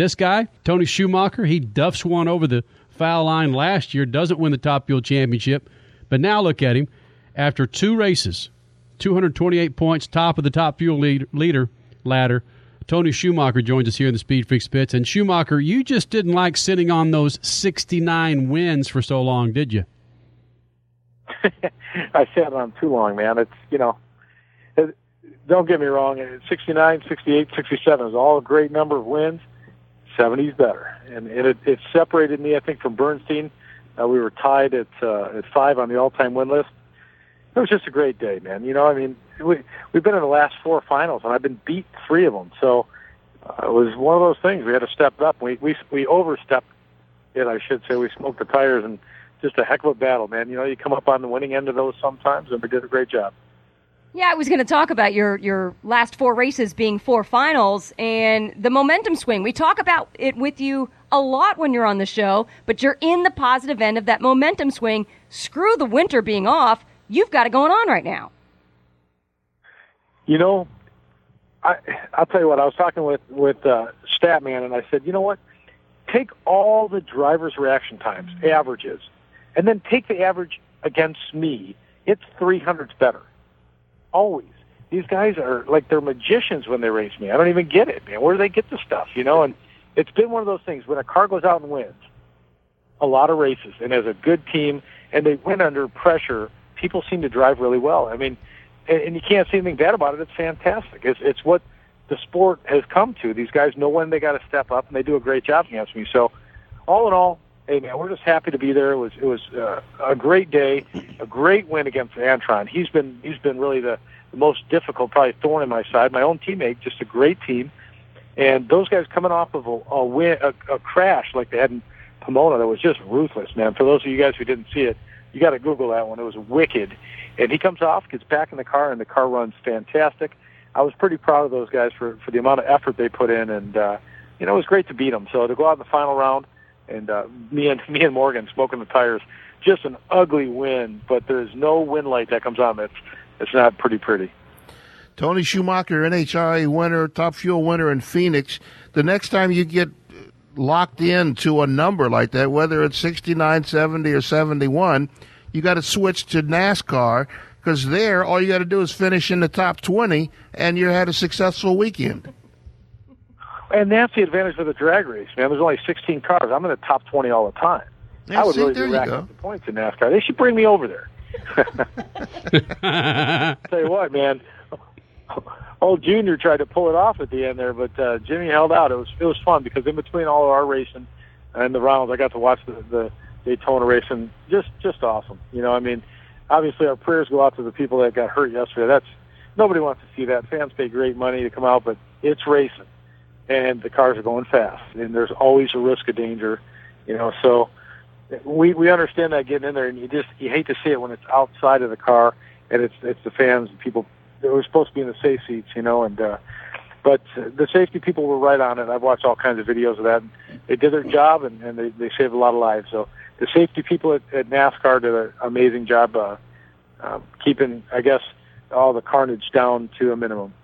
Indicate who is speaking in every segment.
Speaker 1: This guy, Tony Schumacher, he duffs one over the foul line last year, doesn't win the Top Fuel Championship, but now look at him. After two races, 228 points, top of the Top Fuel lead, leader ladder. Tony Schumacher joins us here in the Speed Freaks pits. And Schumacher, you just didn't like sitting on those 69 wins for so long, did you?
Speaker 2: I sat on too long, man. It's, you know, it, don't get me wrong. 69, 68, 67 is all a great number of wins. 70's better. And it, it separated me, I think, from Bernstein. Uh, we were tied at, uh, at five on the all-time win list. It was just a great day, man. You know, I mean, we, we've been in the last four finals, and I've been beat three of them. So uh, it was one of those things. We had to step up. We, we, we overstepped it, I should say. We smoked the tires and just a heck of a battle, man. You know, you come up on the winning end of those sometimes, and we did a great job.
Speaker 3: Yeah, I was going to talk about your your last four races being four finals and the momentum swing. We talk about it with you a lot when you're on the show, but you're in the positive end of that momentum swing. Screw the winter being off. You've got it going on right now.
Speaker 2: You know, I I'll tell you what. I was talking with with uh, Statman, and I said, you know what? Take all the drivers' reaction times, averages, and then take the average against me. It's 300s better always. These guys are like they're magicians when they race me. I don't even get it, man. Where do they get the stuff, you know? And it's been one of those things when a car goes out and wins a lot of races and has a good team and they win under pressure, people seem to drive really well. I mean, and, and you can't say anything bad about it. It's fantastic. It's it's what the sport has come to. These guys know when they got to step up, and they do a great job against me. So, all in all, hey man, we're just happy to be there. It was it was uh, a great day, a great win against Antron. He's been he's been really the, the most difficult, probably thorn in my side. My own teammate, just a great team, and those guys coming off of a, a win, a, a crash like they had in Pomona that was just ruthless, man. For those of you guys who didn't see it, you got to Google that one. It was wicked. And he comes off, gets back in the car, and the car runs fantastic. I was pretty proud of those guys for for the amount of effort they put in, and uh, you know it was great to beat them. So to go out in the final round and uh, me and me and Morgan smoking the tires. Just an ugly win, but there's no wind light that comes on. It's it's not pretty pretty.
Speaker 4: Tony Schumacher, NHRA winner, Top Fuel winner in Phoenix. The next time you get locked in to a number like that, whether it's 69, 70, or 71, you got to switch to NASCAR because there, all you got to do is finish in the top 20 and you had a successful weekend.
Speaker 2: And that's the advantage of the drag race, man. There's only 16 cars. I'm in the top 20 all the time.
Speaker 4: Yeah,
Speaker 2: I would
Speaker 4: see,
Speaker 2: really
Speaker 4: there
Speaker 2: be racking up the points in NASCAR. They should bring me over there. Tell you what, man. Old Junior tried to pull it off at the end there, but uh, Jimmie held out. It was it was fun because in between all of our racing and the rounds, I got to watch the, the Daytona racing. Just just awesome. You know, I mean, obviously our prayers go out to the people that got hurt yesterday. That's nobody wants to see that. Fans pay great money to come out, but it's racing, and the cars are going fast, and there's always a risk of danger. You know, so we we understand that getting in there, and you just you hate to see it when it's outside of the car and it's it's the fans and people. They were supposed to be in the safe seats, you know, and uh, but the safety people were right on it. I've watched all kinds of videos of that. They did their job, and, and they they saved a lot of lives. So the safety people at, at NASCAR did an amazing job uh, uh, keeping, I guess, all the carnage down to a minimum.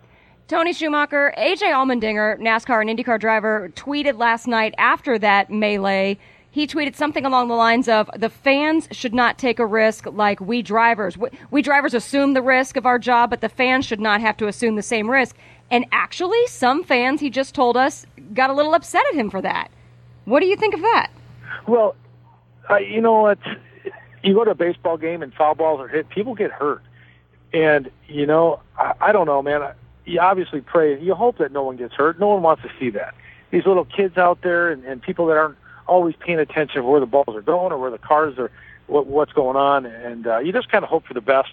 Speaker 3: Tony Schumacher, AJ Allmendinger, NASCAR and IndyCar driver, tweeted last night after that melee. He tweeted something along the lines of the fans should not take a risk like we drivers. We, we drivers assume the risk of our job, but the fans should not have to assume the same risk. And actually, some fans, he just told us, got a little upset at him for that. What do you think of that?
Speaker 2: Well, uh, you know what? You go to a baseball game and foul balls are hit. People get hurt, and you know I, I don't know, man. You obviously pray. You hope that no one gets hurt. No one wants to see that. These little kids out there and, and people that aren't always paying attention to where the balls are going or where the cars are, what, what's going on, and uh, you just kind of hope for the best.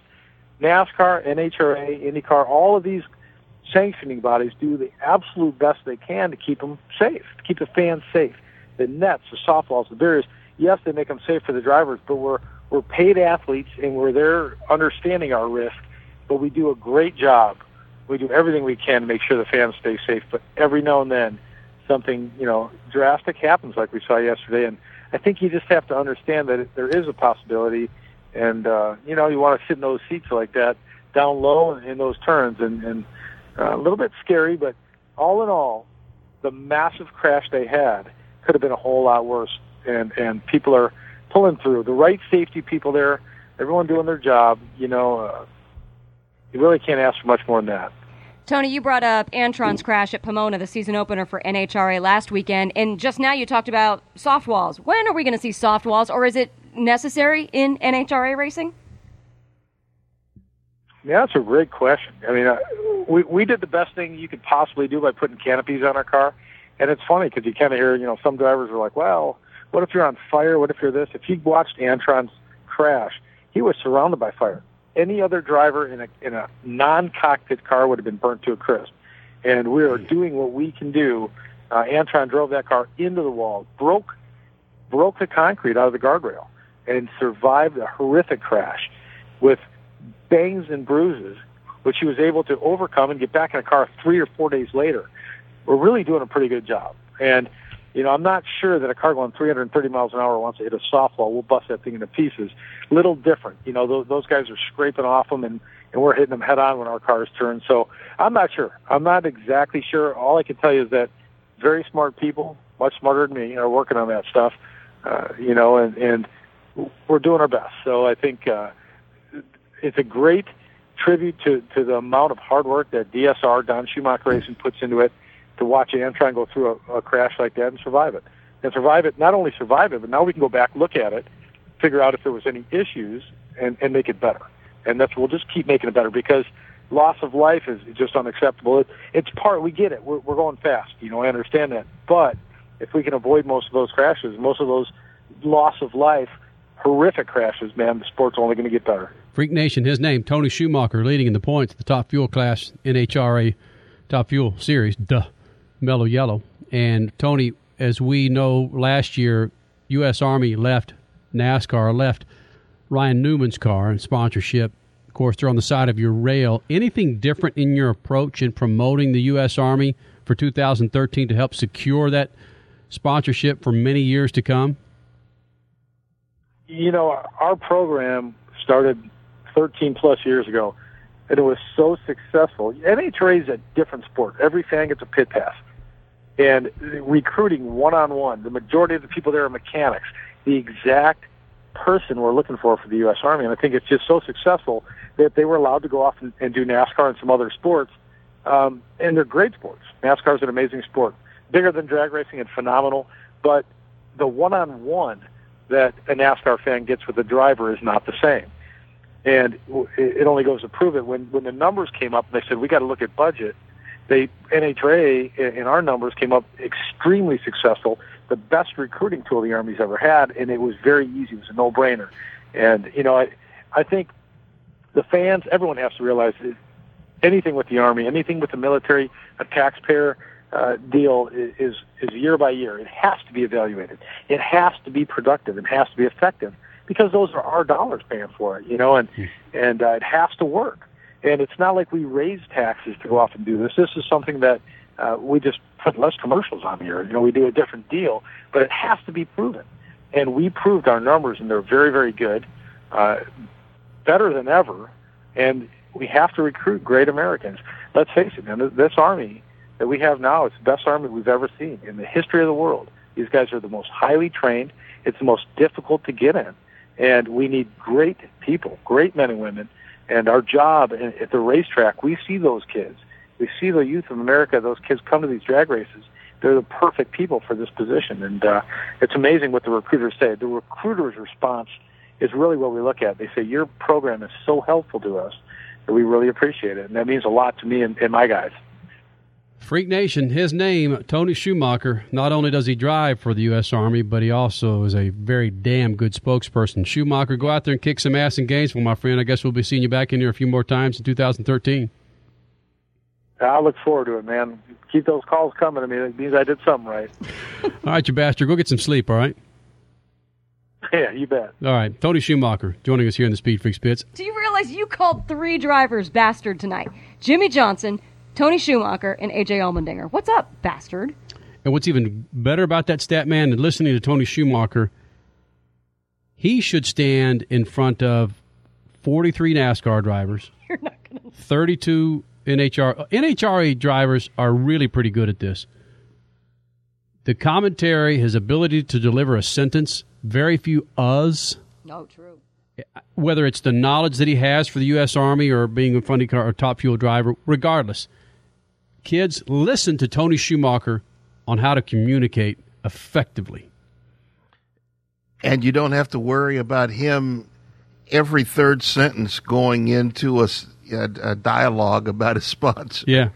Speaker 2: NASCAR, NHRA, IndyCar, all of these sanctioning bodies do the absolute best they can to keep them safe, to keep the fans safe. The nets, the soft walls, the barriers. Yes, they make them safe for the drivers, but we're we're paid athletes and we're there understanding our risk. But we do a great job. We do everything we can to make sure the fans stay safe. But every now and then, something you know drastic happens, like we saw yesterday. And I think you just have to understand that there is a possibility. And uh, you know, you want to sit in those seats like that, down low in, those turns, and, and uh, a little bit scary. But all in all, the massive crash they had could have been a whole lot worse. And and people are pulling through. The right safety people there, everyone doing their job. You know, uh, you really can't ask for much more than that.
Speaker 3: Tony, you brought up Antron's crash at Pomona, the season opener for NHRA last weekend, and just now you talked about soft walls. When are we going to see soft walls, or is it necessary in NHRA racing?
Speaker 2: Yeah, that's a great question. I mean, uh, we we did the best thing you could possibly do by putting canopies on our car, and it's funny because you kind of hear, you know, some drivers are like, "Well, what if you're on fire? What if you're this?" If you watched Antron's crash, he was surrounded by fire. Any other driver in a in a non-cockpit car would have been burnt to a crisp, and we are doing what we can do. Uh, Antron drove that car into the wall, broke broke the concrete out of the guardrail, and survived a horrific crash with bangs and bruises, which he was able to overcome and get back in a car three or four days later. We're really doing a pretty good job. And, you know, I'm not sure that a car going 330 miles an hour wants to hit a soft wall We'll bust that thing into pieces. Little different. You know, those, those guys are scraping off them and, and we're hitting them head on when our cars turn. So I'm not sure. I'm not exactly sure. All I can tell you is that very smart people, much smarter than me, are working on that stuff. Uh, you know, and, and we're doing our best. So I think, uh, it's a great tribute to, to the amount of hard work that DSR, Don Schumacher Racing, puts into it to watch Antron go through a, a crash like that and survive it. And survive it, not only survive it, but now we can go back, look at it, figure out if there was any issues, and, and make it better. And that's we'll just keep making it better because loss of life is just unacceptable. It, it's part we get it. We're, we're going fast, you know. I understand that, but if we can avoid most of those crashes, most of those loss of life, horrific crashes, man, the sport's only going to get better.
Speaker 1: Freak Nation, his name, Tony Schumacher, leading in the points, the top fuel class NHRA top fuel series, duh, Mello Yello. And Tony, as we know, last year, U.S. Army left NASCAR, left Ryan Newman's car and sponsorship. Of course, they're on the side of your rail. Anything different in your approach in promoting the U.S. Army for 2013 to help secure that sponsorship for many years to come?
Speaker 2: You know, our program started 13 plus years ago, and it was so successful. NHRA is a different sport. Every fan gets a pit pass. And recruiting one on one, the majority of the people there are mechanics, the exact person we're looking for for the U.S. Army. And I think it's just so successful that they were allowed to go off and, and do NASCAR and some other sports. Um, and they're great sports. NASCAR is an amazing sport, bigger than drag racing and phenomenal. But the one on one that a NASCAR fan gets with the driver is not the same and it only goes to prove it. When when the numbers came up, and they said we got to look at budget. They NHRA in our numbers came up extremely successful, the best recruiting tool the Army's ever had, and it was very easy. It was a no brainer, and you know I I think the fans, everyone has to realize that anything with the Army, anything with the military, a taxpayer uh, deal is is year by year. It has to be evaluated. It has to be productive. It has to be effective because those are our dollars paying for it, you know, and hmm. and uh, it has to work. And it's not like we raise taxes to go off and do this. This is something that uh, we just put less commercials on here. You know, we do a different deal, but it has to be proven. And we proved our numbers, and they're very, very good, uh, better than ever. And we have to recruit great Americans. Let's face it, man. This army that we have now, it's the best army we've ever seen in the history of the world. These guys are the most highly trained. It's the most difficult to get in. And we need great people, great men and women. And our job at the racetrack, we see those kids. We see the youth of America. Those kids come to these drag races. They're the perfect people for this position. And uh, it's amazing what the recruiters say. The recruiter's response is really what we look at. They say, Your program is so helpful to us that we really appreciate it. And that means a lot to me and, and my guys.
Speaker 1: Freak Nation, his name, Tony Schumacher. Not only does he drive for the U.S. Army, but he also is a very damn good spokesperson. Schumacher, go out there and kick some ass in Gainesville, my friend. I guess we'll be seeing you back in here a few more times in 2013. I
Speaker 2: look forward to it, man. Keep those calls coming to me. It means I did something right.
Speaker 1: all right, you bastard. Go get some sleep, all right?
Speaker 2: Yeah, you bet.
Speaker 1: All right. Tony Schumacher joining us here in the Speed Freaks Pits.
Speaker 3: Do you realize you called three drivers bastard tonight? Jimmie Johnson, Tony Schumacher, and AJ Allmendinger. What's up, bastard?
Speaker 1: And what's even better about that stat man and listening to Tony Schumacher, he should stand in front of 43 NASCAR drivers,
Speaker 3: You're not gonna...
Speaker 1: 32 NHR NHRA drivers are really pretty good at this. The commentary, his ability to deliver a sentence, very few uhs.
Speaker 3: No, true.
Speaker 1: Whether it's the knowledge that he has for the U.S. Army or being a funny car or top fuel driver, regardless, kids listen to Tony Schumacher on how to communicate effectively.
Speaker 4: And you don't have to worry about him every third sentence going into a, a, a dialogue about his sponsor.
Speaker 1: Yeah.